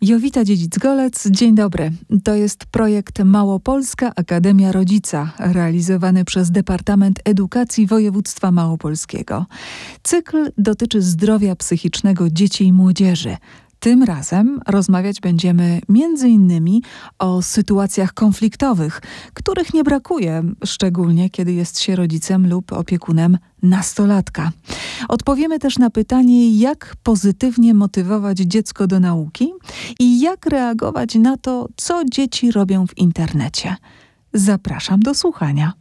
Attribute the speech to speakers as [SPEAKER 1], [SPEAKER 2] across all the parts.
[SPEAKER 1] Jowita Dziedzic-Golec, dzień dobry. To jest projekt Małopolska Akademia Rodzica, realizowany przez Departament Edukacji Województwa Małopolskiego. Cykl dotyczy zdrowia psychicznego dzieci i młodzieży. Tym razem rozmawiać będziemy innymi o sytuacjach konfliktowych, których nie brakuje, szczególnie kiedy jest się rodzicem lub opiekunem nastolatka. Odpowiemy też na pytanie, jak pozytywnie motywować dziecko do nauki i jak reagować na to, co dzieci robią w internecie. Zapraszam do słuchania.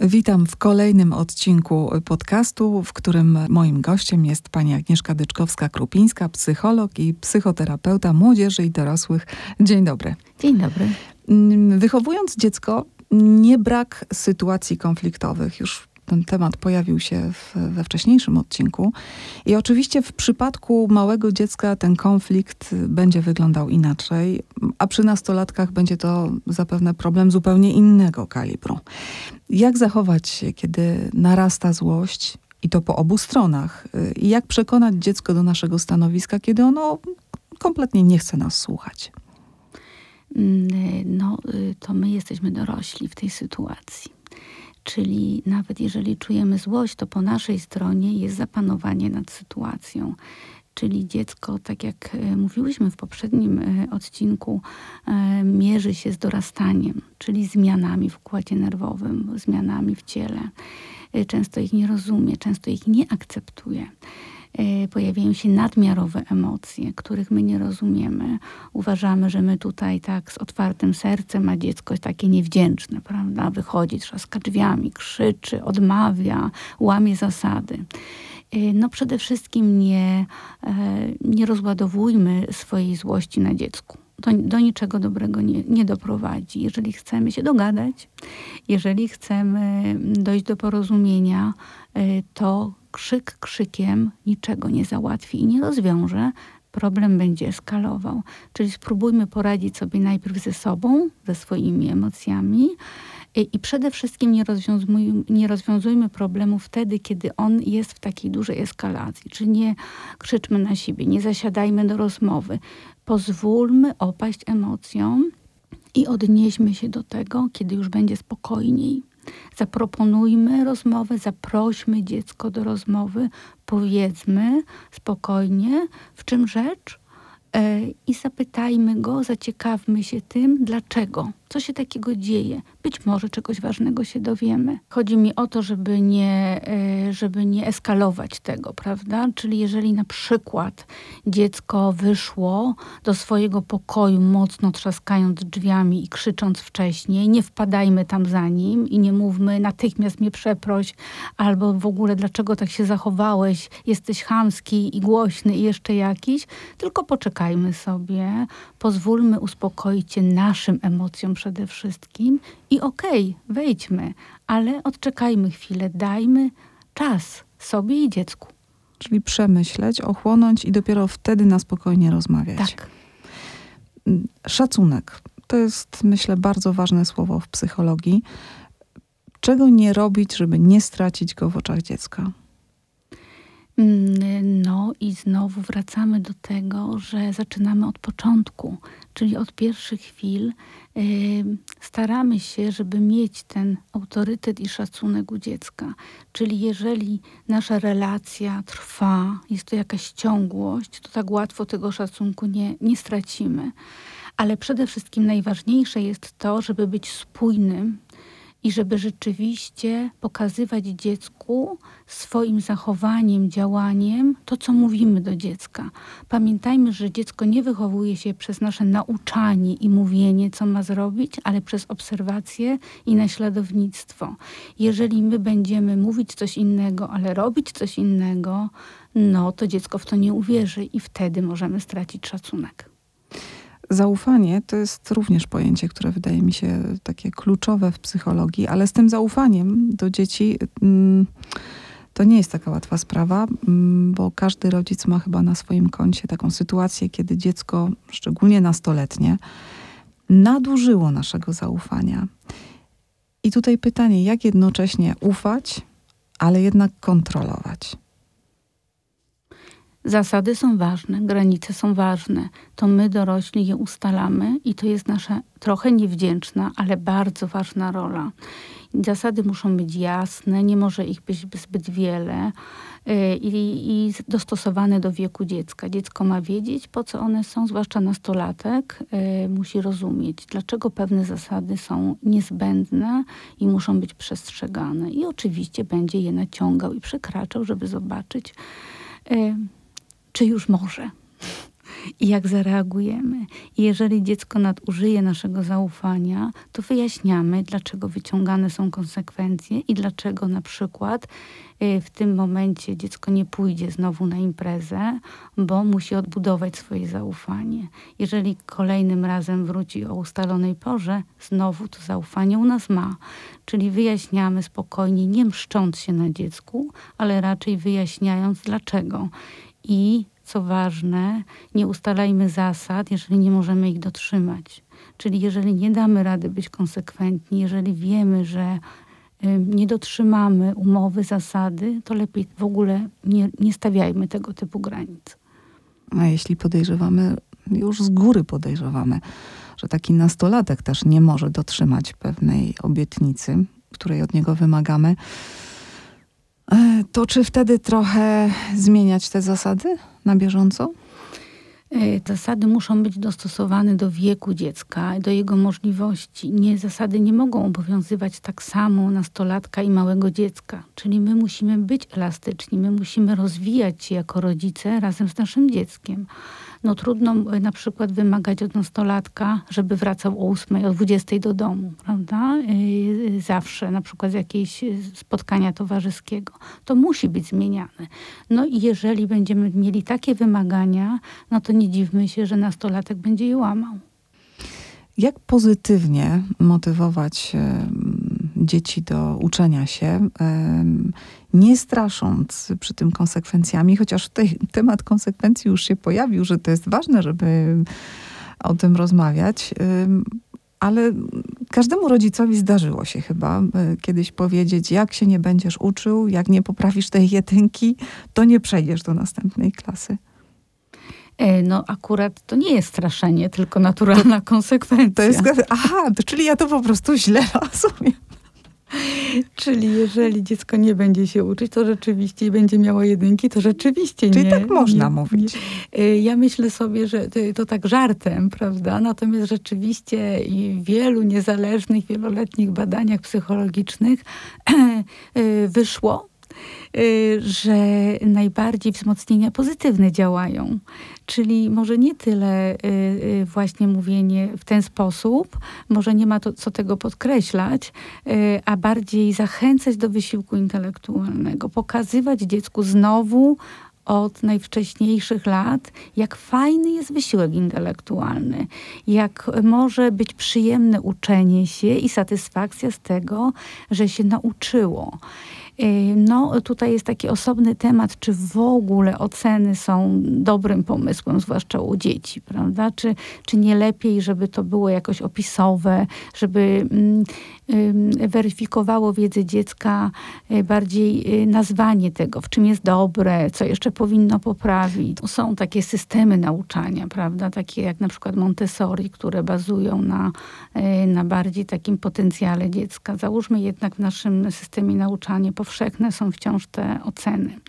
[SPEAKER 1] Witam w kolejnym odcinku podcastu, w którym moim gościem jest pani Agnieszka Dyczkowska-Krupińska, psycholog i psychoterapeuta młodzieży i dorosłych. Dzień dobry.
[SPEAKER 2] Dzień dobry.
[SPEAKER 1] Wychowując dziecko, nie brak sytuacji konfliktowych. Już ten temat pojawił się w, we wcześniejszym odcinku. I oczywiście w przypadku małego dziecka ten konflikt będzie wyglądał inaczej, a przy nastolatkach będzie to zapewne problem zupełnie innego kalibru. Jak zachować się, kiedy narasta złość, i to po obu stronach? I jak przekonać dziecko do naszego stanowiska, kiedy ono kompletnie nie chce nas słuchać?
[SPEAKER 2] Mm, no, y, to my jesteśmy dorośli w tej sytuacji. Czyli nawet jeżeli czujemy złość, to po naszej stronie jest zapanowanie nad sytuacją. Czyli dziecko, tak jak e, mówiłyśmy w poprzednim e, odcinku, e, mierzy się z dorastaniem, czyli zmianami w układzie nerwowym, zmianami w ciele. Często ich nie rozumie, często ich nie akceptuje. E, pojawiają się nadmiarowe emocje, których my nie rozumiemy. Uważamy, że my tutaj tak z otwartym sercem, a dziecko jest takie niewdzięczne, prawda? Wychodzi, trzaska drzwiami, krzyczy, odmawia, łamie zasady. E, no przede wszystkim nie, e, nie rozładowujmy swojej złości na dziecku. To do niczego dobrego nie, nie doprowadzi. Jeżeli chcemy się dogadać, jeżeli chcemy dojść do porozumienia, to krzyk krzykiem niczego nie załatwi i nie rozwiąże, problem będzie eskalował. Czyli spróbujmy poradzić sobie najpierw ze sobą, ze swoimi emocjami i, przede wszystkim nie rozwiązujmy, nie rozwiązujmy problemu wtedy, kiedy on jest w takiej dużej eskalacji. Czyli nie krzyczmy na siebie, nie zasiadajmy do rozmowy. Pozwólmy opaść emocjom i odnieśmy się do tego, kiedy już będzie spokojniej. Zaproponujmy rozmowę, zaprośmy dziecko do rozmowy, powiedzmy spokojnie, w czym rzecz e, i zapytajmy go, zaciekawmy się tym, dlaczego co się takiego dzieje. Być może czegoś ważnego się dowiemy. Chodzi mi o to, żeby nie, e, żeby nie eskalować tego, prawda? Czyli jeżeli na przykład dziecko wyszło do swojego pokoju mocno trzaskając drzwiami i krzycząc wcześniej, nie wpadajmy tam za nim i nie mówmy natychmiast mnie przeproś, albo w ogóle dlaczego tak się zachowałeś, jesteś chamski i głośny i jeszcze jakiś, tylko poczekajmy sobie, pozwólmy uspokoić się naszym emocjom przede wszystkim i okej, okay, wejdźmy, ale odczekajmy chwilę, dajmy czas sobie i dziecku.
[SPEAKER 1] Czyli przemyśleć, ochłonąć i dopiero wtedy na spokojnie rozmawiać.
[SPEAKER 2] Tak.
[SPEAKER 1] Szacunek. To jest, myślę, bardzo ważne słowo w psychologii. Czego nie robić, żeby nie stracić go w oczach dziecka?
[SPEAKER 2] Mm, no i znowu wracamy do tego, że zaczynamy od początku, czyli od pierwszych chwil. Staramy się, żeby mieć ten autorytet i szacunek u dziecka. Czyli jeżeli nasza relacja trwa, jest to jakaś ciągłość, to tak łatwo tego szacunku nie, nie stracimy. Ale przede wszystkim najważniejsze jest to, żeby być spójnym i żeby rzeczywiście pokazywać dziecku swoim zachowaniem, działaniem to, co mówimy do dziecka. Pamiętajmy, że dziecko nie wychowuje się przez nasze nauczanie i mówienie, co ma zrobić, ale przez obserwację i naśladownictwo. Jeżeli my będziemy mówić coś innego, ale robić coś innego, no to dziecko w to nie uwierzy i wtedy możemy stracić szacunek.
[SPEAKER 1] Zaufanie to jest również pojęcie, które wydaje mi się takie kluczowe w psychologii, ale z tym zaufaniem do dzieci mm, to nie jest taka łatwa sprawa, mm, bo każdy rodzic ma chyba na swoim koncie taką sytuację, kiedy dziecko, szczególnie nastoletnie, nadużyło naszego zaufania. I tutaj pytanie, jak jednocześnie ufać, ale jednak kontrolować?
[SPEAKER 2] Zasady są ważne, granice są ważne. To my dorośli je ustalamy i to jest nasza trochę niewdzięczna, ale bardzo ważna rola. Zasady muszą być jasne, nie może ich być zbyt wiele y, i, i dostosowane do wieku dziecka. Dziecko ma wiedzieć, po co one są, zwłaszcza nastolatek, y, musi rozumieć, dlaczego pewne zasady są niezbędne i muszą być przestrzegane. I oczywiście będzie je naciągał i przekraczał, żeby zobaczyć, y, czy już może i jak zareagujemy. I jeżeli dziecko nadużyje naszego zaufania, to wyjaśniamy, dlaczego wyciągane są konsekwencje i dlaczego na przykład y, w tym momencie dziecko nie pójdzie znowu na imprezę, bo musi odbudować swoje zaufanie. Jeżeli kolejnym razem wróci o ustalonej porze, znowu to zaufanie u nas ma. Czyli wyjaśniamy spokojnie, nie mszcząc się na dziecku, ale raczej wyjaśniając dlaczego. I co ważne, nie ustalajmy zasad, jeżeli nie możemy ich dotrzymać. Czyli jeżeli nie damy rady być konsekwentni, jeżeli wiemy, że nie dotrzymamy umowy, zasady, to lepiej w ogóle nie, nie stawiajmy tego typu granic.
[SPEAKER 1] A jeśli podejrzewamy, już z góry podejrzewamy, że taki nastolatek też nie może dotrzymać pewnej obietnicy, której od niego wymagamy, to czy wtedy trochę zmieniać te zasady? na bieżąco?
[SPEAKER 2] E, zasady muszą być dostosowane do wieku dziecka, do jego możliwości. Nie, zasady nie mogą obowiązywać tak samo nastolatka i małego dziecka. Czyli my musimy być elastyczni, my musimy rozwijać się jako rodzice razem z naszym dzieckiem no trudno e, na przykład wymagać od nastolatka, żeby wracał o 8, o 20 do domu, prawda? E, zawsze, na przykład z jakiejś spotkania towarzyskiego. To musi być zmieniane. No i jeżeli będziemy mieli takie wymagania, no to nie dziwmy się, że nastolatek będzie je łamał.
[SPEAKER 1] Jak pozytywnie motywować dzieci do uczenia się, nie strasząc przy tym konsekwencjami, chociaż tutaj temat konsekwencji już się pojawił, że to jest ważne, żeby o tym rozmawiać. Ale każdemu rodzicowi zdarzyło się chyba e, kiedyś powiedzieć, jak się nie będziesz uczył, jak nie poprawisz tej jedynki, to nie przejdziesz do następnej klasy.
[SPEAKER 2] E, no akurat to nie jest straszenie, tylko naturalna to, konsekwencja.
[SPEAKER 1] To jest, aha, to, czyli ja to po prostu źle rozumiem.
[SPEAKER 2] Czyli jeżeli dziecko nie będzie się uczyć, to rzeczywiście będzie miało jedynki, to rzeczywiście
[SPEAKER 1] Czyli
[SPEAKER 2] nie.
[SPEAKER 1] Czyli tak można nie, mówić.
[SPEAKER 2] Nie. Y, ja myślę sobie, że to, to, tak żartem, prawda? Natomiast rzeczywiście i w wielu niezależnych, wieloletnich badaniach psychologicznych y, wyszło, że najbardziej wzmocnienia pozytywne działają. Czyli może nie tyle y, y, właśnie mówienie w ten sposób, może nie ma to, co tego podkreślać, a bardziej zachęcać do wysiłku intelektualnego, pokazywać dziecku znowu od najwcześniejszych lat, jak fajny jest wysiłek intelektualny, jak może być przyjemne uczenie się i satysfakcja z tego, że się nauczyło. Y, no, tutaj jest taki osobny temat, czy w ogóle oceny są dobrym pomysłem, zwłaszcza u dzieci, prawda? Czy, czy nie lepiej, żeby to było jakoś opisowe, żeby mm, weryfikowało wiedzę dziecka y, bardziej y, nazwanie tego, w czym jest dobre, co jeszcze powinno poprawić. Są takie systemy nauczania, prawda? Takie jak na przykład Montessori, które bazują na, na bardziej takim potencjale dziecka. Załóżmy jednak w naszym systemie nauczania powszechne są wciąż te oceny.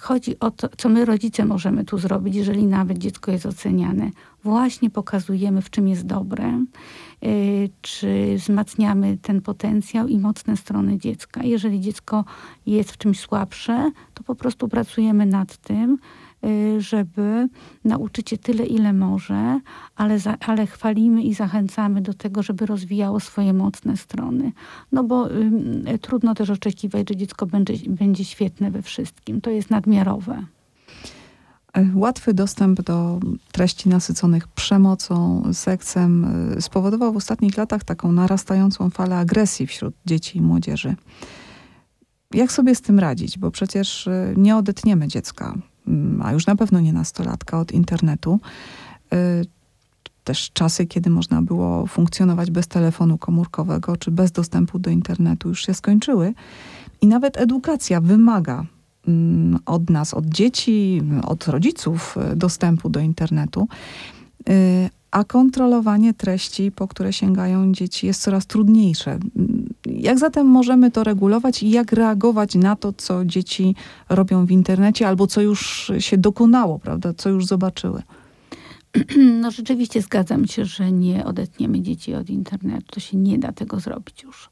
[SPEAKER 2] Chodzi o to, co my rodzice możemy tu zrobić, jeżeli nawet dziecko jest oceniane. Właśnie pokazujemy, w czym jest dobre, czy wzmacniamy ten potencjał i mocne strony dziecka. Jeżeli dziecko jest w czymś słabsze, to po prostu pracujemy nad tym, żeby nauczyć się tyle, ile może, ale, za, ale chwalimy i zachęcamy do tego, żeby rozwijało swoje mocne strony. No bo y, trudno też oczekiwać, że dziecko będzie, będzie świetne we wszystkim. To jest nadmiarowe.
[SPEAKER 1] E, łatwy dostęp do treści nasyconych przemocą, seksem y, spowodował w ostatnich latach taką narastającą falę agresji wśród dzieci i młodzieży. Jak sobie z tym radzić? Bo przecież y, nie odetniemy dziecka a już na pewno nie nastolatka, od internetu. Y, też czasy, kiedy można było funkcjonować bez telefonu komórkowego czy bez dostępu do internetu, już się skończyły. I nawet edukacja wymaga mm, od nas, od dzieci, od rodziców dostępu do internetu, a kontrolowanie treści, po które sięgają dzieci, jest coraz trudniejsze. Jak zatem możemy to regulować i jak reagować na to, co dzieci robią w internecie albo co już się dokonało, prawda, co już zobaczyły?
[SPEAKER 2] No rzeczywiście zgadzam się, że nie odetniemy dzieci od internetu. To się nie da tego zrobić już.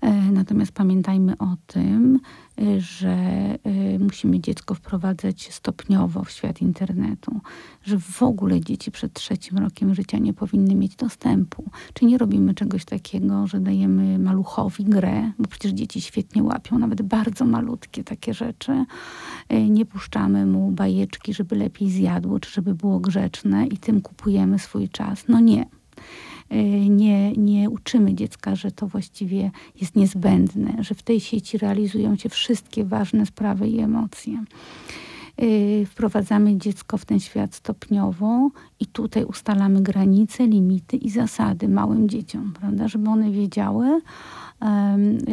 [SPEAKER 2] E, natomiast pamiętajmy o tym, e, że e, musimy dziecko wprowadzać stopniowo w świat internetu, że w ogóle dzieci przed trzecim rokiem życia nie powinny mieć dostępu. Czy nie robimy czegoś takiego, że dajemy maluchowi grę, bo przecież dzieci świetnie łapią, nawet bardzo malutkie takie rzeczy. Nie puszczamy mu bajeczki, żeby lepiej zjadło, czy żeby było grzeczne i tym kupujemy swój czas. No nie. Y, nie, nie uczymy dziecka, że to właściwie jest niezbędne, że w tej sieci realizują się wszystkie ważne sprawy i emocje. Y, wprowadzamy dziecko w ten świat stopniowo i tutaj ustalamy granice, limity i zasady małym dzieciom, prawda, żeby one wiedziały,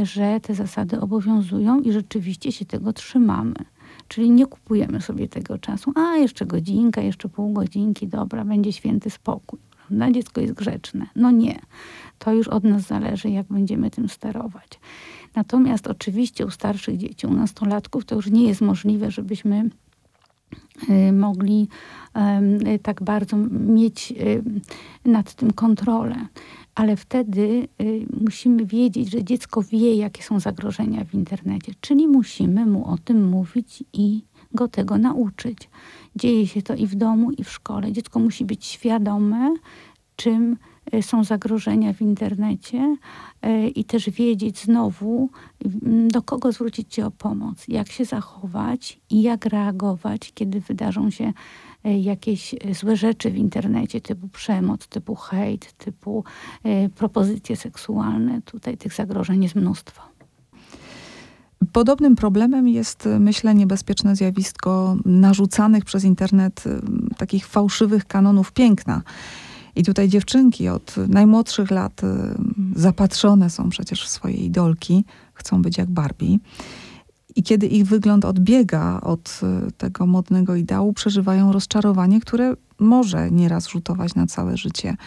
[SPEAKER 2] że te zasady obowiązują i rzeczywiście się tego trzymamy. Czyli nie kupujemy sobie tego czasu. A, jeszcze godzinka, jeszcze pół godzinki, dobra, będzie święty spokój prawda? Dziecko jest grzeczne. No nie. To już od nas zależy, jak będziemy tym sterować. Natomiast oczywiście u starszych dzieci, u nastolatków to już nie jest możliwe, żebyśmy y, mogli tak bardzo mieć y, nad tym kontrolę. Ale wtedy y, musimy wiedzieć, że dziecko wie, jakie są zagrożenia w internecie, czyli musimy mu o tym mówić i go tego nauczyć. Dzieje się to i w domu, i w szkole. Dziecko musi być świadome, czym e, są zagrożenia w internecie e, i też wiedzieć znowu, do kogo zwrócić się o pomoc, jak się zachować i jak reagować, kiedy wydarzą się e, jakieś złe rzeczy w internecie, typu przemoc, typu hejt, typu propozycje seksualne. Tutaj tych zagrożeń jest mnóstwo.
[SPEAKER 1] Podobnym problemem jest, myślę, niebezpieczne zjawisko narzucanych przez internet takich fałszywych kanonów piękna. I tutaj dziewczynki od najmłodszych lat zapatrzone są przecież w swoje idolki, chcą być jak Barbie. I kiedy ich wygląd odbiega od tego modnego ideału, przeżywają rozczarowanie, które może nieraz rzutować na całe życie.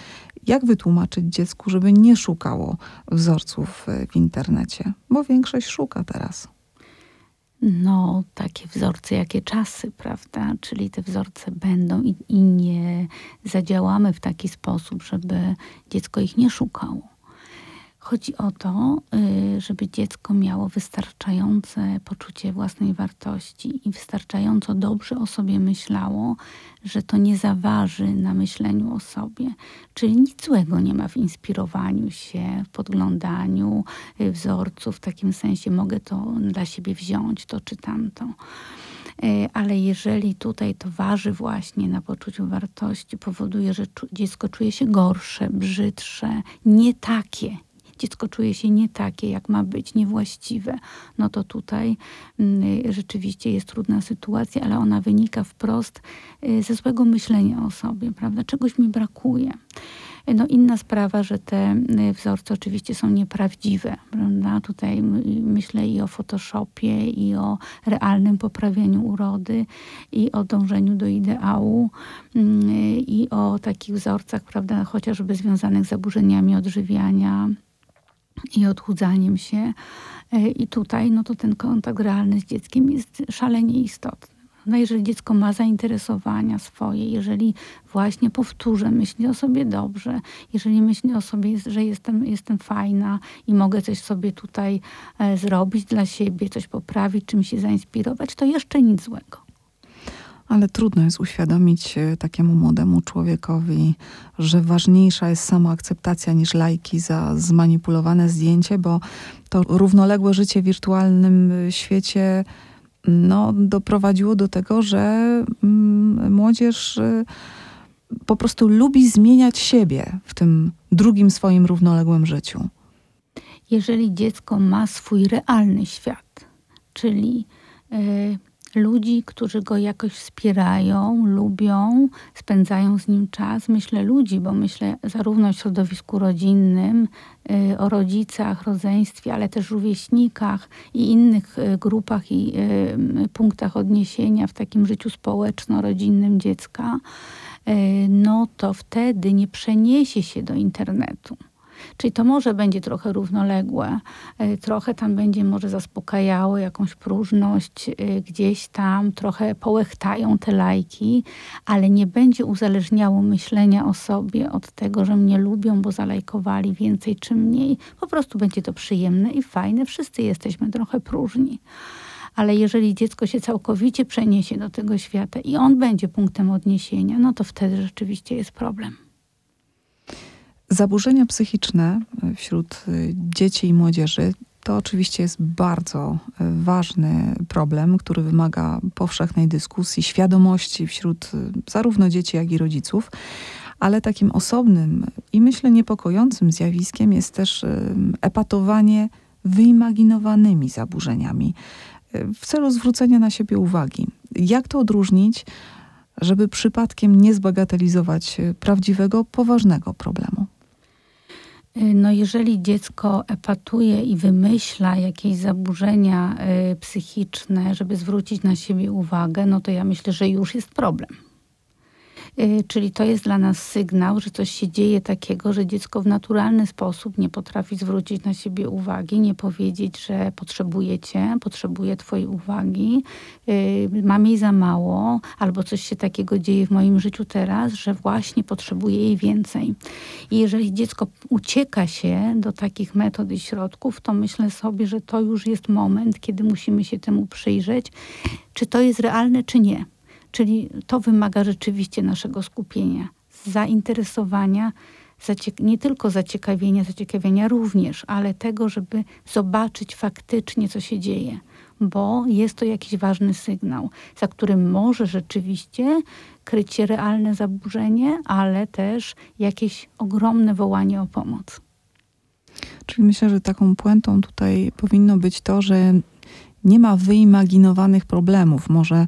[SPEAKER 1] Jak wytłumaczyć dziecku, żeby nie szukało wzorców w internecie? Bo większość szuka teraz.
[SPEAKER 2] No, takie wzorce, jakie czasy, prawda? Czyli te wzorce będą i, i nie zadziałamy w taki sposób, żeby dziecko ich nie szukało. Chodzi o to, y, żeby dziecko miało wystarczające poczucie własnej wartości i wystarczająco dobrze o sobie myślało, że to nie zaważy na myśleniu o sobie. Czyli nic złego nie ma w inspirowaniu się, w podglądaniu y, wzorców. W takim sensie mogę to dla siebie wziąć, to czy tamto. Y, ale jeżeli tutaj to waży właśnie na poczuciu wartości, powoduje, że dziecko czuje się gorsze, brzydsze, nie takie, dziecko czuje się nie takie, jak ma być, niewłaściwe, no to tutaj y, rzeczywiście jest trudna sytuacja, ale ona wynika wprost y, ze złego myślenia o sobie, prawda? Czegoś mi brakuje. No inna sprawa, że te y, wzorce oczywiście są nieprawdziwe, prawda? Tutaj myślę i o Photoshopie, i o realnym poprawieniu urody, i o dążeniu do ideału, i o takich wzorcach, prawda, chociażby związanych z zaburzeniami odżywiania, i odchudzaniem się. E, I tutaj no to ten kontakt realny z dzieckiem jest szalenie istotny. No jeżeli dziecko ma zainteresowania swoje, jeżeli właśnie powtórzę, myśli o sobie dobrze, jeżeli myśli o sobie, że jestem, jestem fajna i mogę coś sobie tutaj e, zrobić dla siebie, coś poprawić, czym się zainspirować, to jeszcze nic złego.
[SPEAKER 1] Ale trudno jest uświadomić e, takiemu młodemu człowiekowi, że ważniejsza jest samoakceptacja niż lajki za zmanipulowane zdjęcie, bo to równoległe życie w wirtualnym e, świecie no, doprowadziło do tego, że mm, młodzież e, po prostu lubi zmieniać siebie w tym drugim swoim równoległym życiu.
[SPEAKER 2] Jeżeli dziecko ma swój realny świat, czyli ludzi, którzy go jakoś wspierają, lubią, spędzają z nim czas. Myślę ludzi, bo myślę zarówno o środowisku rodzinnym, y, o rodzicach, rodzeństwie, ale też rówieśnikach i innych y, grupach i y, punktach odniesienia w takim życiu społeczno-rodzinnym dziecka, no to wtedy nie przeniesie się do internetu Czyli to może będzie trochę równoległe, e, trochę tam będzie może zaspokajało jakąś próżność e, gdzieś tam, trochę połechtają te lajki, ale nie będzie uzależniało myślenia o sobie od tego, że mnie lubią, bo zalajkowali więcej czy mniej. Po prostu będzie to przyjemne i fajne. Wszyscy jesteśmy trochę próżni ale jeżeli dziecko się całkowicie przeniesie do tego świata i on będzie punktem odniesienia, no to wtedy rzeczywiście jest problem.
[SPEAKER 1] Zaburzenia psychiczne wśród y, dzieci i młodzieży to oczywiście jest bardzo y, ważny problem, który wymaga powszechnej dyskusji, świadomości wśród zarówno dzieci, jak i rodziców. Ale takim osobnym i myślę niepokojącym zjawiskiem jest też epatowanie wyimaginowanymi zaburzeniami w celu zwrócenia na siebie uwagi. Jak to odróżnić, żeby przypadkiem nie zbagatelizować prawdziwego, poważnego problemu?
[SPEAKER 2] Y, no jeżeli dziecko epatuje i wymyśla jakieś zaburzenia y, psychiczne, żeby zwrócić na siebie uwagę, no to ja myślę, że już jest problem. Y, czyli to jest dla nas sygnał, że coś się dzieje takiego, że dziecko w naturalny sposób nie potrafi zwrócić na siebie uwagi, nie powiedzieć, że potrzebuje cię, potrzebuje twojej uwagi, y, mam jej za mało, albo coś się takiego dzieje w moim życiu teraz, że właśnie potrzebuje jej więcej. I jeżeli dziecko ucieka się do takich metod i środków, to myślę sobie, że to już jest moment, kiedy musimy się temu przyjrzeć, czy to jest realne, czy nie. Czyli to wymaga rzeczywiście naszego skupienia, zainteresowania, nie tylko zaciekawienia, zaciekawienia również, ale tego, żeby zobaczyć faktycznie, co się dzieje, bo jest to jakiś ważny sygnał, za którym może rzeczywiście kryć się realne zaburzenie, ale też jakieś ogromne wołanie o pomoc.
[SPEAKER 1] Czyli myślę, że taką puentą tutaj powinno być to, że nie ma wyimaginowanych problemów. Może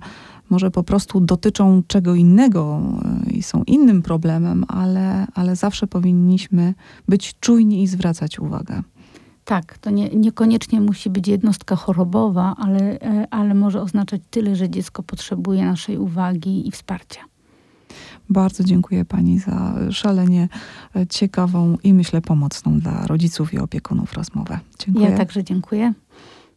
[SPEAKER 1] może po prostu dotyczą czego innego e, i są innym problemem, ale, ale zawsze powinniśmy być czujni i zwracać uwagę.
[SPEAKER 2] Tak, to nie, niekoniecznie musi być jednostka chorobowa, ale, e, ale może oznaczać tyle, że dziecko potrzebuje naszej uwagi i wsparcia.
[SPEAKER 1] Bardzo dziękuję Pani za szalenie e, ciekawą i myślę pomocną dla rodziców i opiekunów rozmowę. Dziękuję.
[SPEAKER 2] Ja także dziękuję.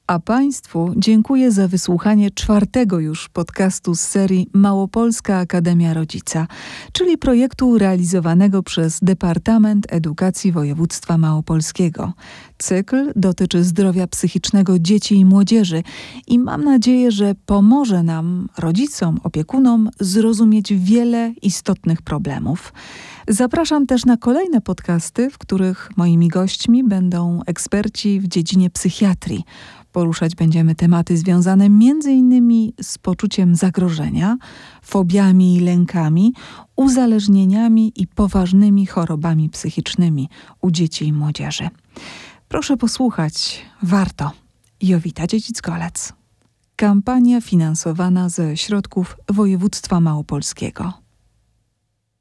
[SPEAKER 1] A Państwu dziękuję za wysłuchanie czwartego już podcastu z serii Małopolska Akademia Rodzica, czyli projektu realizowanego przez Departament Edukacji Województwa Małopolskiego. Cykl dotyczy zdrowia psychicznego dzieci i młodzieży i mam nadzieję, że pomoże nam, rodzicom, opiekunom, zrozumieć wiele istotnych problemów. Zapraszam też na kolejne podcasty, w których moimi gośćmi będą eksperci w dziedzinie psychiatrii. Poruszać będziemy tematy związane m.in. z poczuciem zagrożenia, fobiami i lękami, uzależnieniami i poważnymi chorobami psychicznymi u dzieci i młodzieży. Proszę posłuchać, warto. Jowita Dziedzic-Golec. Kampania finansowana ze środków województwa małopolskiego.